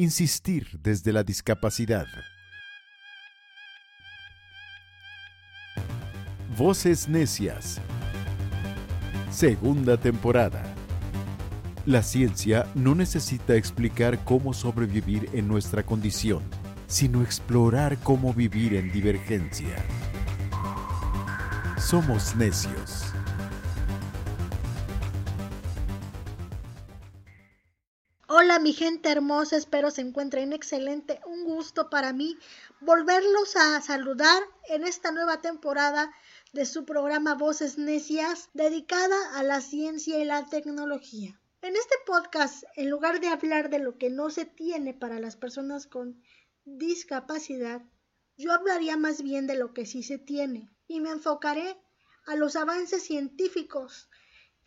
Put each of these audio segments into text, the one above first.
Insistir desde la discapacidad. Voces Necias. Segunda temporada. La ciencia no necesita explicar cómo sobrevivir en nuestra condición, sino explorar cómo vivir en divergencia. Somos necios. Hola mi gente hermosa, espero se encuentren excelente. Un gusto para mí volverlos a saludar en esta nueva temporada de su programa Voces Necias, dedicada a la ciencia y la tecnología. En este podcast, en lugar de hablar de lo que no se tiene para las personas con discapacidad, yo hablaría más bien de lo que sí se tiene y me enfocaré a los avances científicos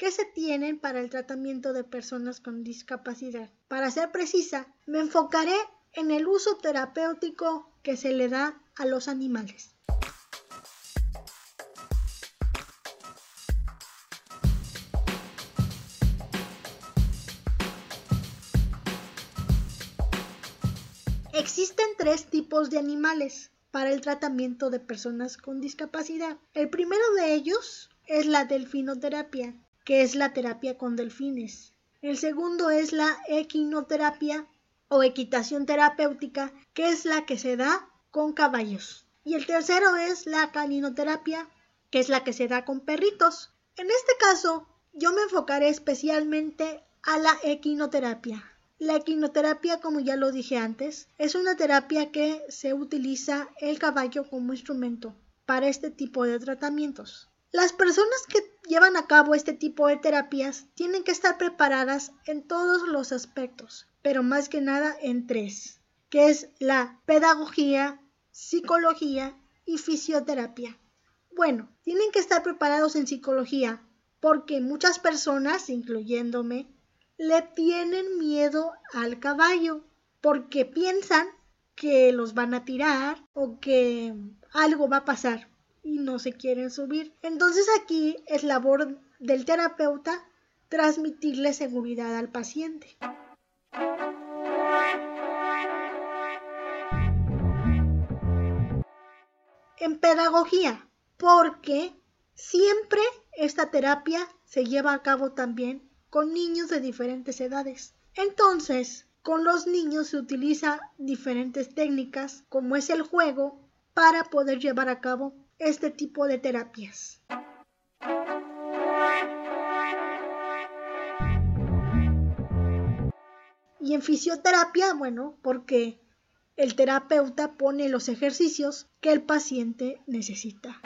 que se tienen para el tratamiento de personas con discapacidad. Para ser precisa, me enfocaré en el uso terapéutico que se le da a los animales. Existen tres tipos de animales para el tratamiento de personas con discapacidad. El primero de ellos es la delfinoterapia, que es la terapia con delfines. El segundo es la equinoterapia o equitación terapéutica, que es la que se da con caballos. Y el tercero es la caninoterapia, que es la que se da con perritos. En este caso, yo me enfocaré especialmente a la equinoterapia. La equinoterapia, como ya lo dije antes, es una terapia que se utiliza el caballo como instrumento para este tipo de tratamientos. Las personas que llevan a cabo este tipo de terapias tienen que estar preparadas en todos los aspectos, pero más que nada en tres, que es la pedagogía, psicología y fisioterapia. Bueno, tienen que estar preparados en psicología porque muchas personas, incluyéndome, le tienen miedo al caballo porque piensan que los van a tirar o que algo va a pasar y no se quieren subir. Entonces aquí es labor del terapeuta transmitirle seguridad al paciente. En pedagogía, porque siempre esta terapia se lleva a cabo también con niños de diferentes edades. Entonces, con los niños se utiliza diferentes técnicas, como es el juego, para poder llevar a cabo este tipo de terapias. Y en fisioterapia, bueno, porque el terapeuta pone los ejercicios que el paciente necesita.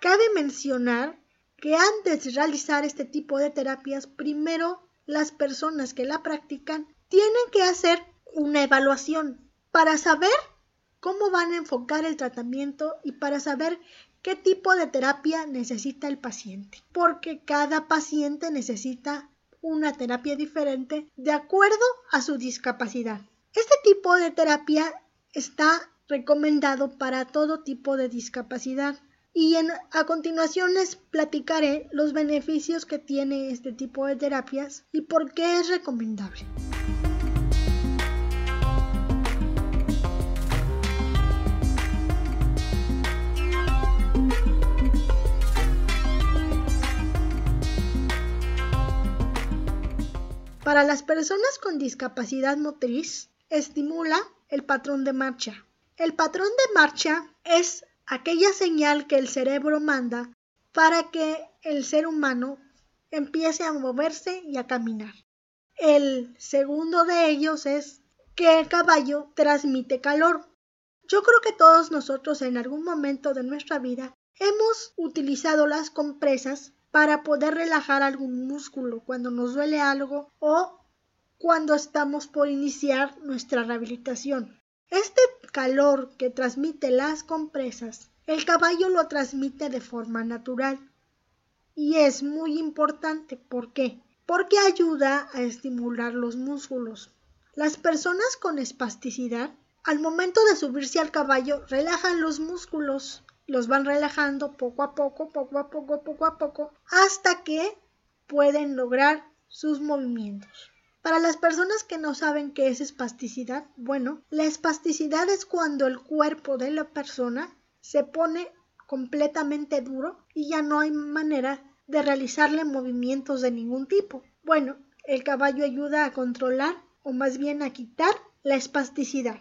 Cabe mencionar que antes de realizar este tipo de terapias, primero las personas que la practican tienen que hacer una evaluación para saber cómo van a enfocar el tratamiento y para saber qué tipo de terapia necesita el paciente, porque cada paciente necesita una terapia diferente de acuerdo a su discapacidad. Este tipo de terapia está recomendado para todo tipo de discapacidad y a continuación les platicaré los beneficios que tiene este tipo de terapias y por qué es recomendable. Para las personas con discapacidad motriz, estimula el patrón de marcha. El patrón de marcha es aquella señal que el cerebro manda para que el ser humano empiece a moverse y a caminar. El segundo de ellos es que el caballo transmite calor. Yo creo que todos nosotros en algún momento de nuestra vida hemos utilizado las compresas para poder relajar algún músculo cuando nos duele algo o cuando estamos por iniciar nuestra rehabilitación. Este calor que transmite las compresas, el caballo lo transmite de forma natural. Y es muy importante. ¿Por qué? Porque ayuda a estimular los músculos. Las personas con espasticidad, al momento de subirse al caballo, relajan los músculos los van relajando poco a poco, poco a poco, poco a poco, hasta que pueden lograr sus movimientos. Para las personas que no saben qué es espasticidad, bueno, la espasticidad es cuando el cuerpo de la persona se pone completamente duro y ya no hay manera de realizarle movimientos de ningún tipo. Bueno, el caballo ayuda a controlar o más bien a quitar la espasticidad.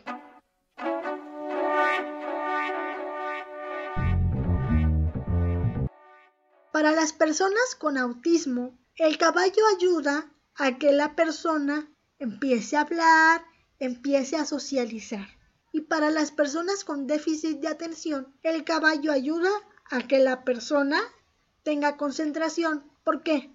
Para las personas con autismo, el caballo ayuda a que la persona empiece a hablar, empiece a socializar. Y para las personas con déficit de atención, el caballo ayuda a que la persona tenga concentración. ¿Por qué?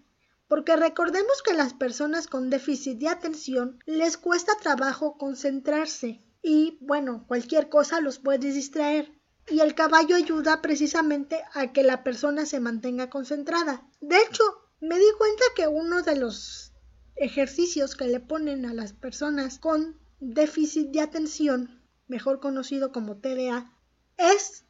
Porque recordemos que las personas con déficit de atención les cuesta trabajo concentrarse y bueno, cualquier cosa los puede distraer y el caballo ayuda precisamente a que la persona se mantenga concentrada. De hecho, me di cuenta que uno de los ejercicios que le ponen a las personas con déficit de atención, mejor conocido como TDA, es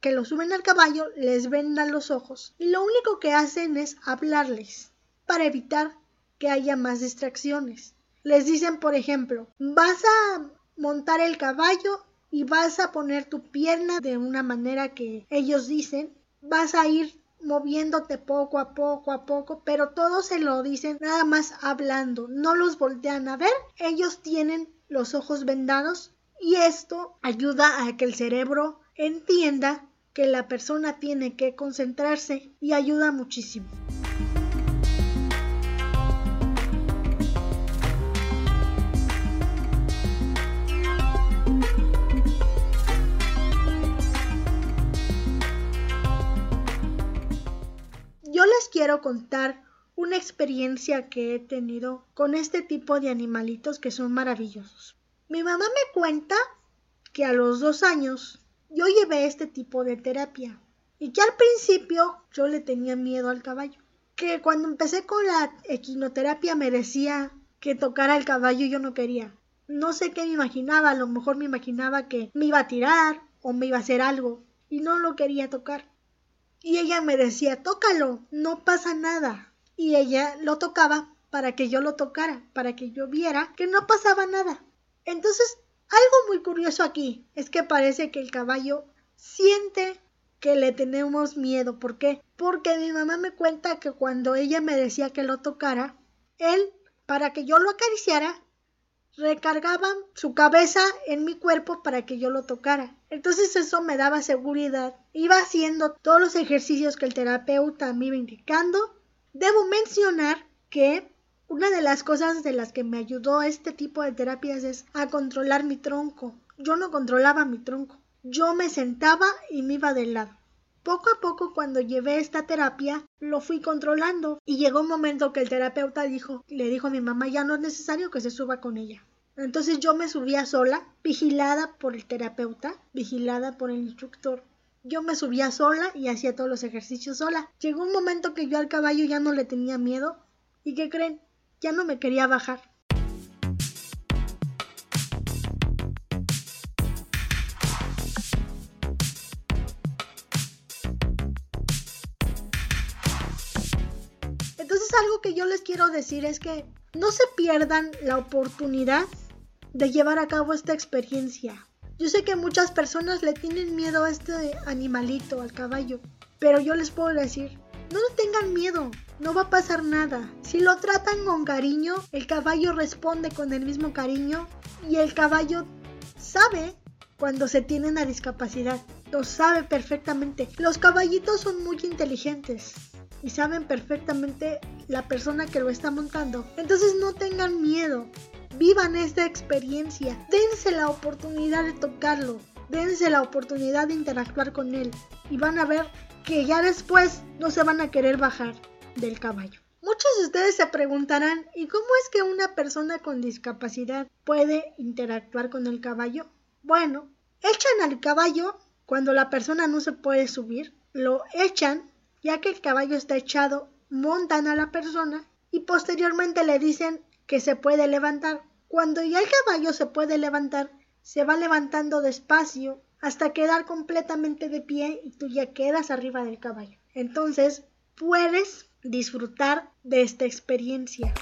que lo suben al caballo, les vendan los ojos y lo único que hacen es hablarles para evitar que haya más distracciones. Les dicen, por ejemplo, vas a montar el caballo y vas a poner tu pierna de una manera que ellos dicen, vas a ir moviéndote poco a poco a poco, pero todos se lo dicen nada más hablando, no los voltean a ver, ellos tienen los ojos vendados y esto ayuda a que el cerebro entienda que la persona tiene que concentrarse y ayuda muchísimo. Quiero contar una experiencia que he tenido con este tipo de animalitos que son maravillosos. Mi mamá me cuenta que a los dos años yo llevé este tipo de terapia y que al principio yo le tenía miedo al caballo. Que cuando empecé con la equinoterapia me decía que tocara el caballo y yo no quería. No sé qué me imaginaba, a lo mejor me imaginaba que me iba a tirar o me iba a hacer algo y no lo quería tocar. Y ella me decía, tócalo, no pasa nada. Y ella lo tocaba para que yo lo tocara, para que yo viera que no pasaba nada. Entonces, algo muy curioso aquí es que parece que el caballo siente que le tenemos miedo. ¿Por qué? Porque mi mamá me cuenta que cuando ella me decía que lo tocara, él, para que yo lo acariciara, recargaba su cabeza en mi cuerpo para que yo lo tocara. Entonces eso me daba seguridad. Iba haciendo todos los ejercicios que el terapeuta me iba indicando. Debo mencionar que una de las cosas de las que me ayudó este tipo de terapias es a controlar mi tronco. Yo no controlaba mi tronco. Yo me sentaba y me iba de lado. Poco a poco cuando llevé esta terapia lo fui controlando y llegó un momento que el terapeuta dijo, le dijo a mi mamá ya no es necesario que se suba con ella. Entonces yo me subía sola, vigilada por el terapeuta, vigilada por el instructor. Yo me subía sola y hacía todos los ejercicios sola. Llegó un momento que yo al caballo ya no le tenía miedo. ¿Y qué creen? Ya no me quería bajar. Algo que yo les quiero decir es que no se pierdan la oportunidad de llevar a cabo esta experiencia. Yo sé que muchas personas le tienen miedo a este animalito, al caballo, pero yo les puedo decir, no le tengan miedo, no va a pasar nada. Si lo tratan con cariño, el caballo responde con el mismo cariño y el caballo sabe cuando se tiene una discapacidad. Lo sabe perfectamente. Los caballitos son muy inteligentes y saben perfectamente la persona que lo está montando. Entonces no tengan miedo, vivan esta experiencia, dense la oportunidad de tocarlo, dense la oportunidad de interactuar con él y van a ver que ya después no se van a querer bajar del caballo. Muchos de ustedes se preguntarán, ¿y cómo es que una persona con discapacidad puede interactuar con el caballo? Bueno, echan al caballo cuando la persona no se puede subir, lo echan ya que el caballo está echado, montan a la persona y posteriormente le dicen que se puede levantar. Cuando ya el caballo se puede levantar, se va levantando despacio hasta quedar completamente de pie y tú ya quedas arriba del caballo. Entonces puedes disfrutar de esta experiencia.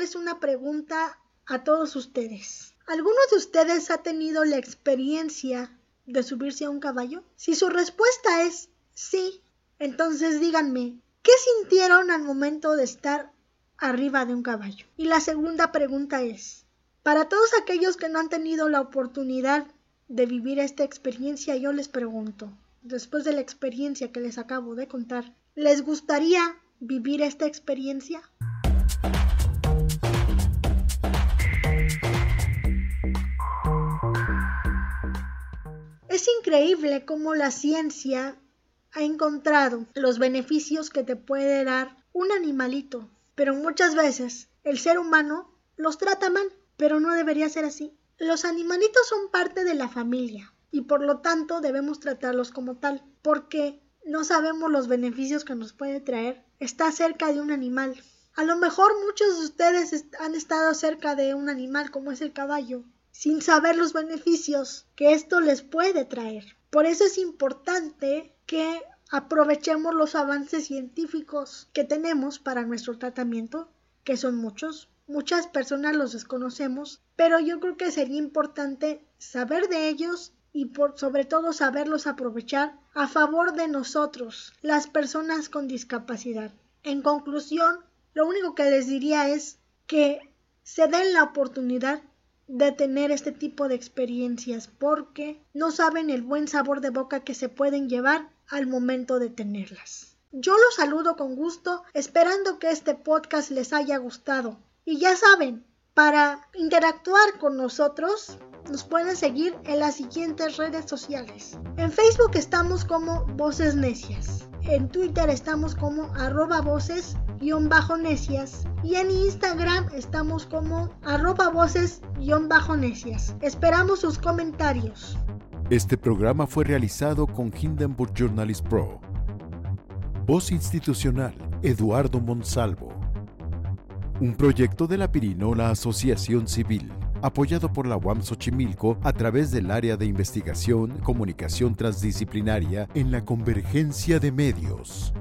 Hacerles una pregunta a todos ustedes. ¿Alguno de ustedes ha tenido la experiencia de subirse a un caballo? Si su respuesta es sí, entonces díganme, ¿qué sintieron al momento de estar arriba de un caballo? Y la segunda pregunta es, para todos aquellos que no han tenido la oportunidad de vivir esta experiencia, yo les pregunto, después de la experiencia que les acabo de contar, ¿les gustaría vivir esta experiencia? Increíble cómo la ciencia ha encontrado los beneficios que te puede dar un animalito, pero muchas veces el ser humano los trata mal, pero no debería ser así. Los animalitos son parte de la familia y por lo tanto debemos tratarlos como tal, porque no sabemos los beneficios que nos puede traer estar cerca de un animal. A lo mejor muchos de ustedes han estado cerca de un animal como es el caballo sin saber los beneficios que esto les puede traer. Por eso es importante que aprovechemos los avances científicos que tenemos para nuestro tratamiento, que son muchos. Muchas personas los desconocemos, pero yo creo que sería importante saber de ellos y sobre todo saberlos aprovechar a favor de nosotros, las personas con discapacidad. En conclusión, lo único que les diría es que se den la oportunidad de tener este tipo de experiencias porque no saben el buen sabor de boca que se pueden llevar al momento de tenerlas. Yo los saludo con gusto, esperando que este podcast les haya gustado. Y ya saben, para interactuar con nosotros, nos pueden seguir en las siguientes redes sociales. En Facebook estamos como Voces Necias. En Twitter estamos como arroba Y en Instagram estamos como arroba voces-necias. Esperamos sus comentarios. Este programa fue realizado con Hindenburg Journalist Pro. Voz institucional, Eduardo Monsalvo. Un proyecto de la Pirinola Asociación Civil apoyado por la UAM Xochimilco a través del área de investigación, comunicación transdisciplinaria en la convergencia de medios.